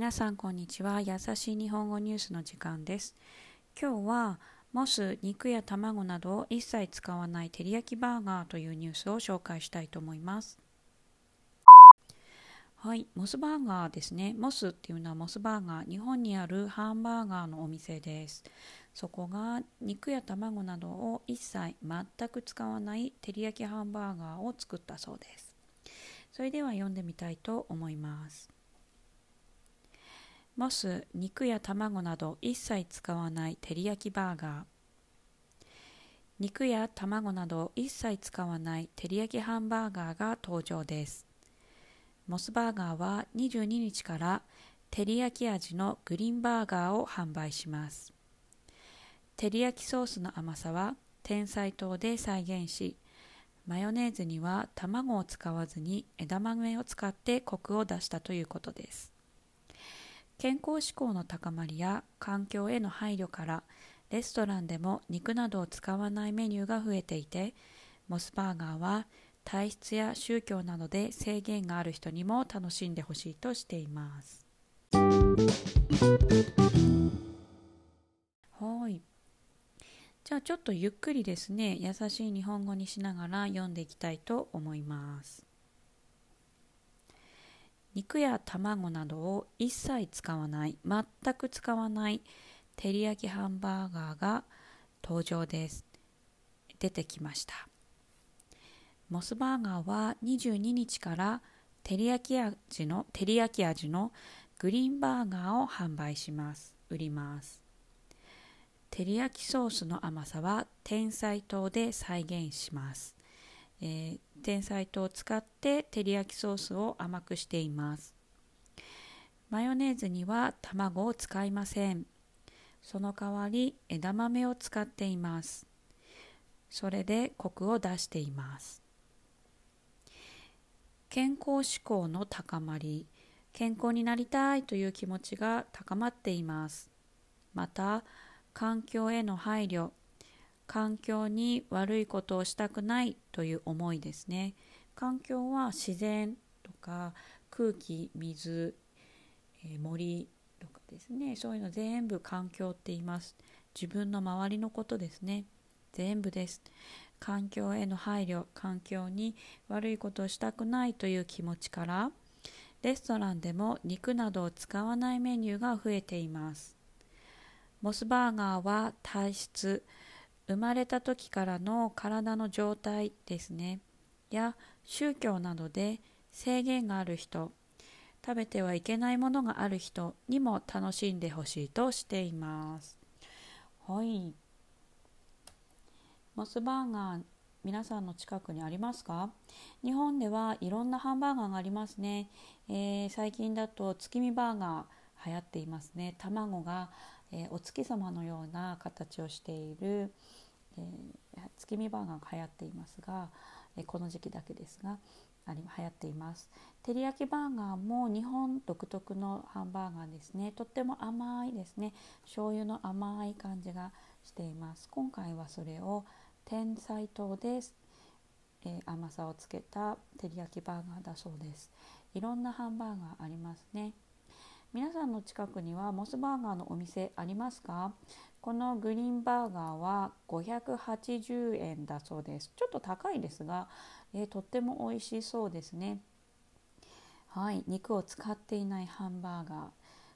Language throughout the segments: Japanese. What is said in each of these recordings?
皆さんこんにちは。優しい日本語ニュースの時間です。今日はモス肉や卵などを一切使わない照り焼きバーガーというニュースを紹介したいと思います。はいモスバーガーですね。モスっていうのはモスバーガー日本にあるハンバーガーのお店です。そこが肉や卵などを一切全く使わない照り焼きハンバーガーを作ったそうです。それでは読んでみたいと思います。モス肉や卵など一切使わない照り焼きバーガー。肉や卵など一切使わない照り焼きハンバーガーが登場です。モスバーガーは22日から照り焼き味のグリーンバーガーを販売します。照り焼きソースの甘さは天才糖で再現しマヨネーズには卵を使わずに枝豆を使ってコクを出したということです。健康志向の高まりや環境への配慮からレストランでも肉などを使わないメニューが増えていてモスバーガーは体質や宗教などで制限がある人にも楽しんでほしいとしています。はい。じゃあちょっとゆっくりですね優しい日本語にしながら読んでいきたいと思います。肉や卵などを一切使わない。全く使わない。照り焼きハンバーガーが登場です。出てきました。モスバーガーは22日から照り焼き味の照り焼き味のグリーンバーガーを販売します。売ります。照り焼きソースの甘さは天才糖で再現します。えー、天才糖を使って照り焼きソースを甘くしています。マヨネーズには卵を使いません。その代わり枝豆を使っています。それでコクを出しています。健康志向の高まり健康になりたいという気持ちが高まっています。また環境への配慮環境に悪いことをしたくないという思いですね。環境は自然とか空気水、えー、森とかですね。そういうの全部環境って言います。自分の周りのことですね。全部です。環境への配慮環境に悪いことをしたくないという気持ちからレストランでも肉などを使わないメニューが増えています。モスバーガーは体質生まれた時からの体の状態ですね。や宗教などで制限がある人食べてはいけないものがある人にも楽しんでほしいとしています。はい。モスバーガー皆さんの近くにありますか？日本ではいろんなハンバーガーがありますね、えー、最近だと月見バーガー流行っていますね。卵が、えー、お月様のような形をしている、えー、月見バーガーが流行っていますが、えー、この時期だけですがあり流行っています。照り焼きバーガーも日本独特のハンバーガーですね。とっても甘いですね。醤油の甘い感じがしています。今回はそれを天才糖です、えー、甘さをつけた照り焼きバーガーだそうです。いろんなハンバーガーありますね。皆さんの近くにはモスバーガーのお店ありますか？このグリーンバーガーは580円だそうです。ちょっと高いですが、えー、とっても美味しそうですね。はい肉を使っていないハンバーガー。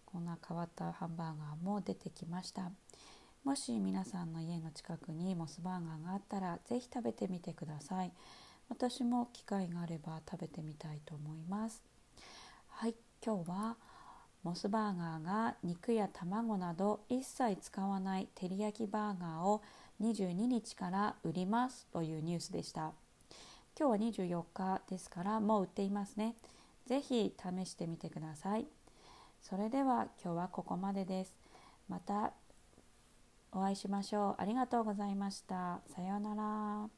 こんな変わったハンバーガーも出てきました。もし皆さんの家の近くにモスバーガーがあったら是非食べてみてください。私も機会があれば食べてみたいと思います。はい今日はモスバーガーが肉や卵など一切使わない照り焼きバーガーを22日から売りますというニュースでした。今日は24日ですからもう売っていますね。ぜひ試してみてください。それでは今日はここまでです。またお会いしましょう。ありがとうございました。さようなら。